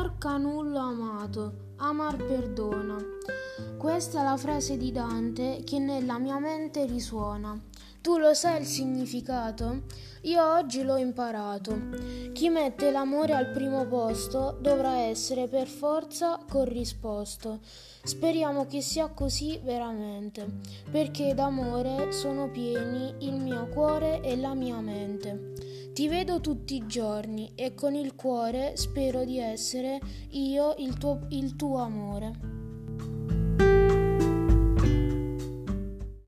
Amar canullo amato, amar perdona. Questa è la frase di Dante che nella mia mente risuona. Tu lo sai il significato? Io oggi l'ho imparato. Chi mette l'amore al primo posto dovrà essere per forza corrisposto. Speriamo che sia così veramente, perché d'amore sono pieni il mio cuore e la mia mente. Ti vedo tutti i giorni e con il cuore spero di essere io il tuo, il tuo amore.